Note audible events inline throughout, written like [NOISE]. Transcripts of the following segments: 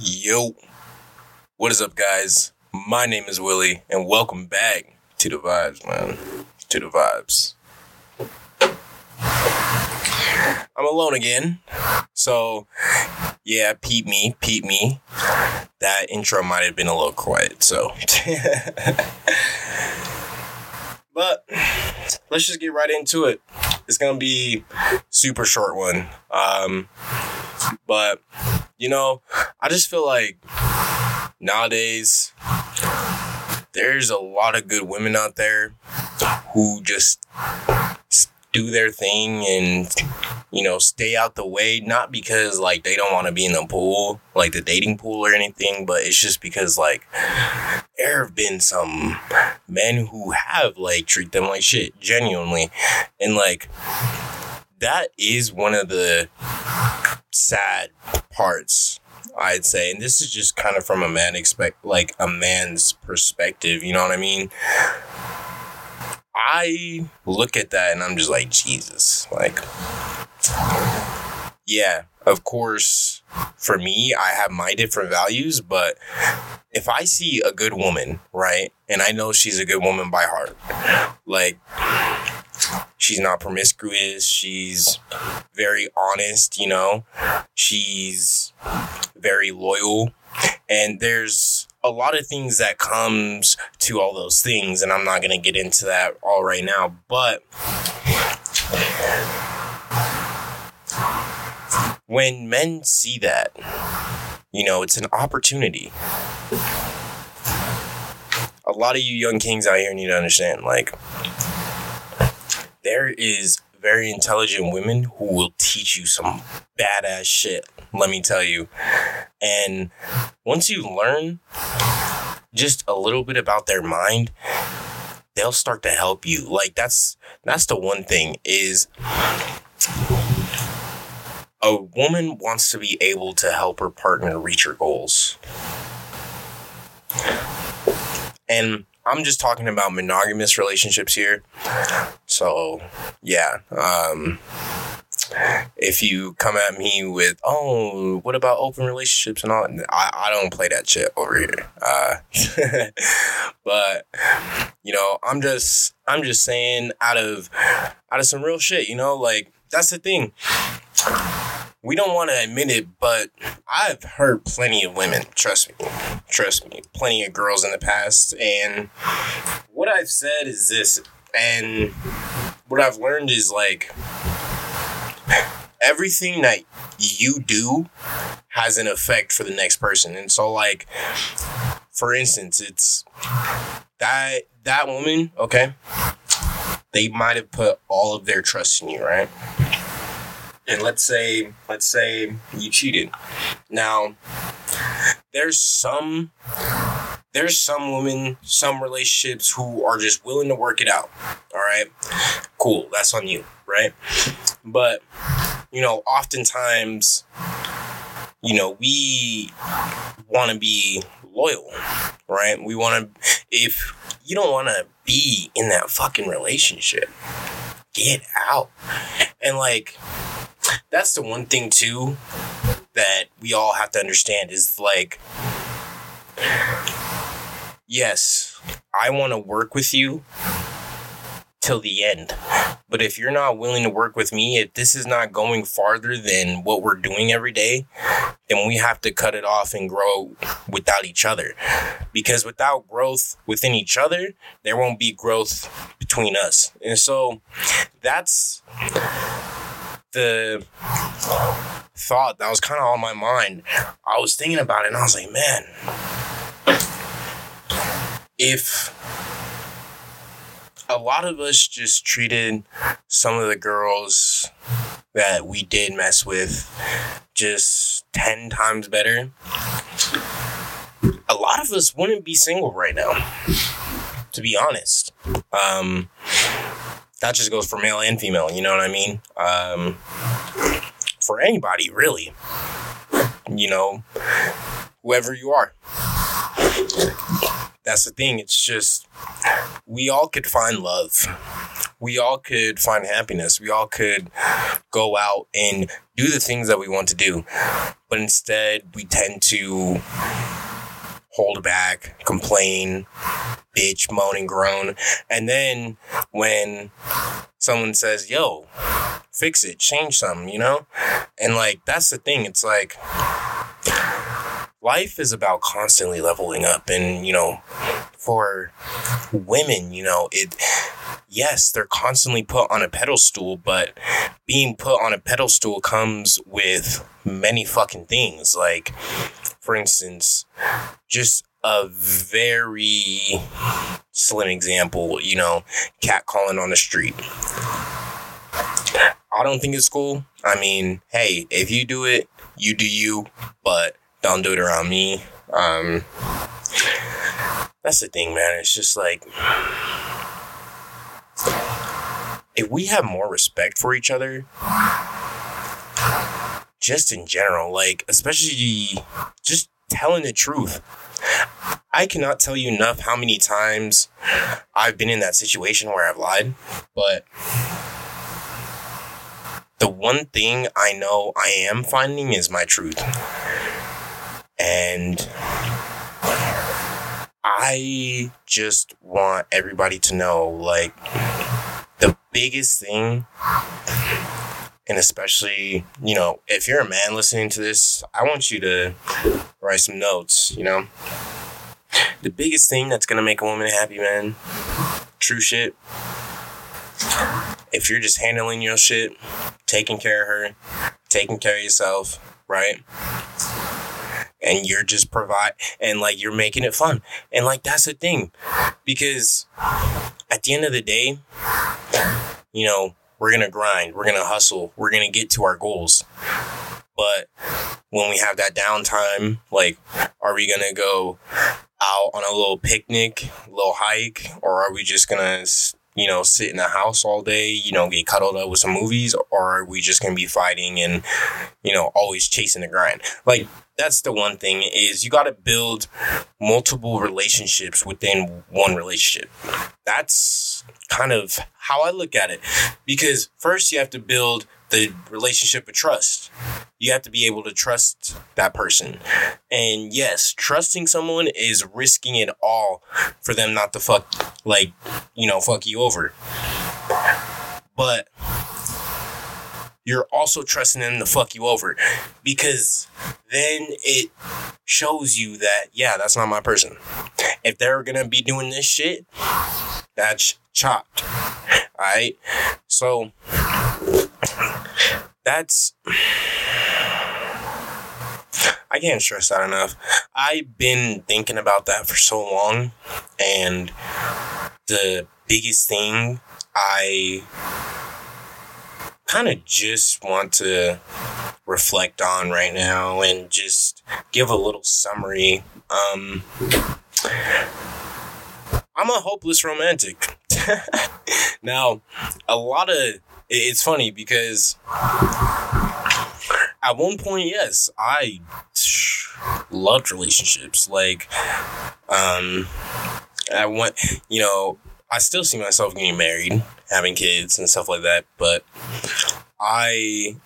Yo, what is up, guys? My name is Willie, and welcome back to the vibes, man. To the vibes. I'm alone again, so yeah, peep me, peep me. That intro might have been a little quiet, so. [LAUGHS] but let's just get right into it. It's gonna be super short one. Um, but you know, I just feel like nowadays there's a lot of good women out there who just do their thing and you know stay out the way not because like they don't want to be in the pool like the dating pool or anything but it's just because like there have been some men who have like treat them like shit genuinely. And like that is one of the sad parts I'd say. And this is just kind of from a man expect like a man's perspective, you know what I mean? I look at that and I'm just like, Jesus. Like yeah, of course, for me, I have my different values, but if I see a good woman, right, and I know she's a good woman by heart, like she's not promiscuous, she's very honest, you know, she's very loyal, and there's a lot of things that comes to all those things and i'm not going to get into that all right now but when men see that, you know, it's an opportunity. A lot of you young kings out here need to understand, like, there is very intelligent women who will teach you some badass shit, let me tell you. And once you learn just a little bit about their mind, they'll start to help you. Like that's that's the one thing is a woman wants to be able to help her partner reach her goals. And I'm just talking about monogamous relationships here. So, yeah. Um, if you come at me with, oh, what about open relationships and all, I, I don't play that shit over here. Uh, [LAUGHS] but you know, I'm just, I'm just saying out of, out of some real shit, you know, like that's the thing we don't want to admit it, but I've heard plenty of women, trust me, trust me, plenty of girls in the past. And what I've said is this, and what I've learned is like everything that you do has an effect for the next person. And so, like, for instance, it's that that woman, okay, they might have put all of their trust in you, right? and let's say let's say you cheated now there's some there's some women some relationships who are just willing to work it out all right? Cool that's on you right? But you know oftentimes you know we want to be loyal right? We want to if you don't want to be in that fucking relationship get out. And like that's the one thing too that we all have to understand is like yes i want to work with you till the end. But if you're not willing to work with me if this is not going farther than what we're doing every day then we have to cut it off and grow without each other. Because without growth within each other there won't be growth between us. And so that's the thought that was kind of on my mind. I was thinking about it and I was like, man, if a lot of us just treated some of the girls that we did mess with just 10 times better, a lot of us wouldn't be single right now, to be honest. Um, that just goes for male and female. You know what I mean? Um, for anybody, really. You know, whoever you are. That's the thing. It's just we all could find love. we all could find happiness. We all could go out and do the things that we want to do. But instead, we tend to hold back, complain, bitch, moan and groan. And then when someone says, yo, fix it, change something, you know? And like, that's the thing. It's like, life is about constantly leveling up. And, you know, for women, you know, it, yes, they're constantly put on a pedestal, but being put on a pedestal comes with many fucking things. Like, for instance, just a very slim example, you know, cat calling on the street. I don't think it's cool. I mean, hey, if you do it, you do you, but don't do it around me. Um, that's the thing, man. It's just like if we have more respect for each other, just in general, like especially just telling the truth. I cannot tell you enough how many times I've been in that situation where I've lied, but the one thing I know I am finding is my truth. And I just want everybody to know like the biggest thing and especially, you know, if you're a man listening to this, I want you to write some notes, you know. The biggest thing that's gonna make a woman happy, man, true shit. If you're just handling your shit, taking care of her, taking care of yourself, right? And you're just provide and like you're making it fun. And like that's the thing. Because at the end of the day, you know, we're going to grind, we're going to hustle, we're going to get to our goals. But when we have that downtime, like, are we going to go out on a little picnic, little hike, or are we just going to, you know, sit in the house all day, you know, get cuddled up with some movies, or are we just to be fighting and, you know, always chasing the grind? Like, that's the one thing is you got to build multiple relationships within one relationship. That's kind of how I look at it. Because first you have to build the relationship of trust. You have to be able to trust that person. And yes, trusting someone is risking it all for them not to fuck like, you know, fuck you over. But you're also trusting them to fuck you over because then it shows you that, yeah, that's not my person. If they're gonna be doing this shit, that's chopped. Alright? So, that's. I can't stress that enough. I've been thinking about that for so long, and the biggest thing I kind of just want to reflect on right now and just give a little summary. Um, I'm a hopeless romantic. [LAUGHS] now, a lot of it's funny because at one point, yes, I loved relationships. Like, um, I went, you know, I still see myself getting married, having kids and stuff like that, but I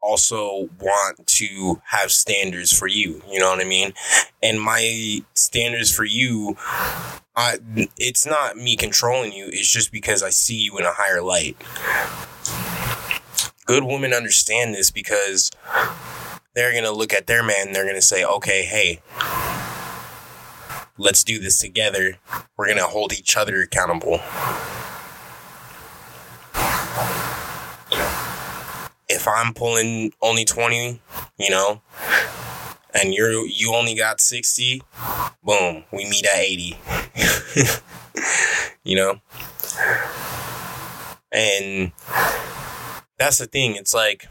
also want to have standards for you, you know what I mean? And my standards for you I it's not me controlling you, it's just because I see you in a higher light. Good women understand this because they're going to look at their man they're going to say, "Okay, hey, let's do this together. We're going to hold each other accountable. If I'm pulling only 20, you know, and you're you only got 60, boom, we meet at 80. [LAUGHS] you know? And that's the thing. It's like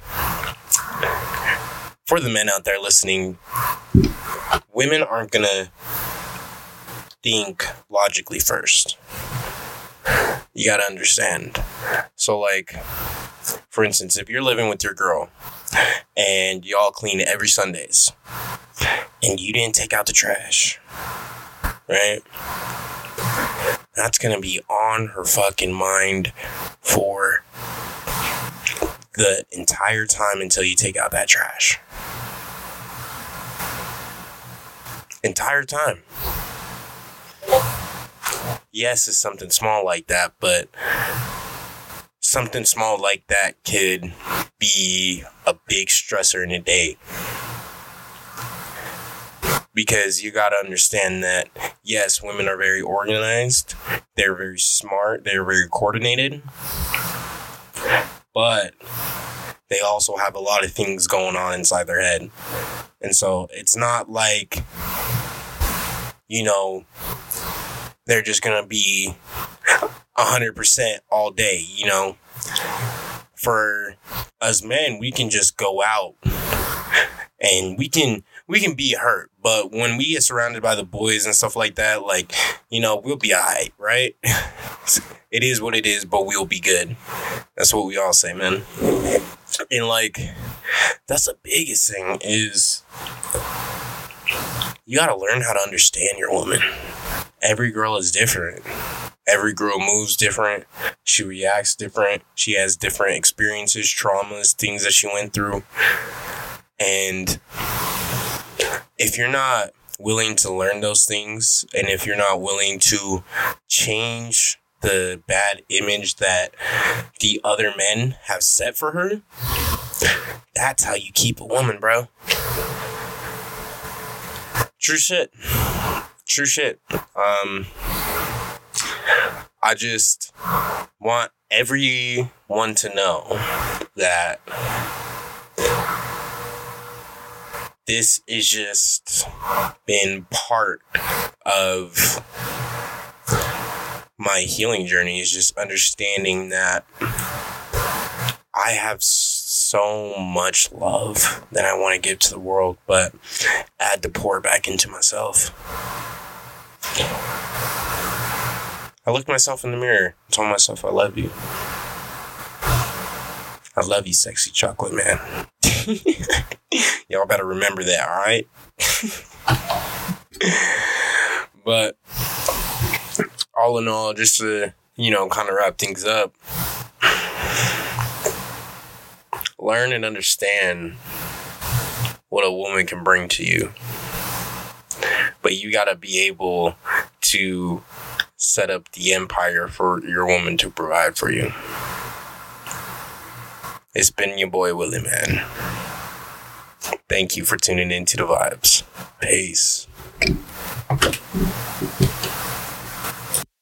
for the men out there listening, women aren't going to think logically first. You got to understand. So, like, for instance, if you're living with your girl and y'all clean every Sundays and you didn't take out the trash, right? That's going to be on her fucking mind for the entire time until you take out that trash. Entire time. Yes, it's something small like that, but something small like that could be a big stressor in a day. Because you got to understand that, yes, women are very organized, they're very smart, they're very coordinated, but they also have a lot of things going on inside their head. And so it's not like, you know, they're just going to be 100% all day, you know. For us men, we can just go out and we can we can be hurt, but when we get surrounded by the boys and stuff like that, like, you know, we'll be alright, right? [LAUGHS] it is what it is, but we'll be good. That's what we all say, man. And like that's the biggest thing is you gotta learn how to understand your woman. Every girl is different. Every girl moves different. She reacts different. She has different experiences, traumas, things that she went through. And if you're not willing to learn those things and if you're not willing to change the bad image that the other men have set for her, that's how you keep a woman, bro. True shit. True shit. Um, I just want everyone to know that this is just been part of my healing journey is just understanding that I have so much love that I want to give to the world, but I had to pour back into myself. I looked myself in the mirror, told myself I love you. I love you, sexy chocolate man. [LAUGHS] Y'all better remember that, alright? [LAUGHS] but all in all, just to, you know, kind of wrap things up, learn and understand what a woman can bring to you. But you got to be able to set up the empire for your woman to provide for you. It's been your boy Willie, man. Thank you for tuning into the vibes. Peace.